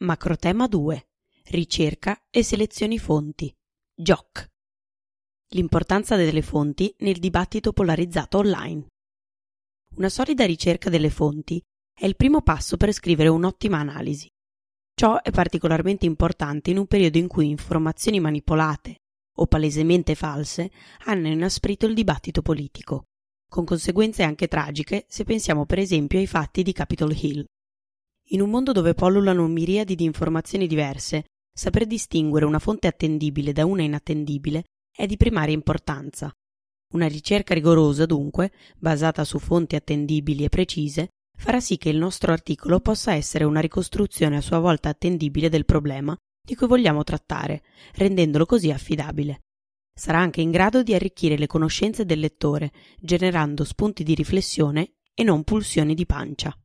Macrotema 2. Ricerca e selezioni fonti. GIOC. L'importanza delle fonti nel dibattito polarizzato online. Una solida ricerca delle fonti è il primo passo per scrivere un'ottima analisi. Ciò è particolarmente importante in un periodo in cui informazioni manipolate o palesemente false hanno inasprito il dibattito politico, con conseguenze anche tragiche se pensiamo per esempio ai fatti di Capitol Hill. In un mondo dove pollulano miriadi di informazioni diverse, saper distinguere una fonte attendibile da una inattendibile è di primaria importanza. Una ricerca rigorosa, dunque, basata su fonti attendibili e precise, farà sì che il nostro articolo possa essere una ricostruzione a sua volta attendibile del problema di cui vogliamo trattare, rendendolo così affidabile. Sarà anche in grado di arricchire le conoscenze del lettore, generando spunti di riflessione e non pulsioni di pancia.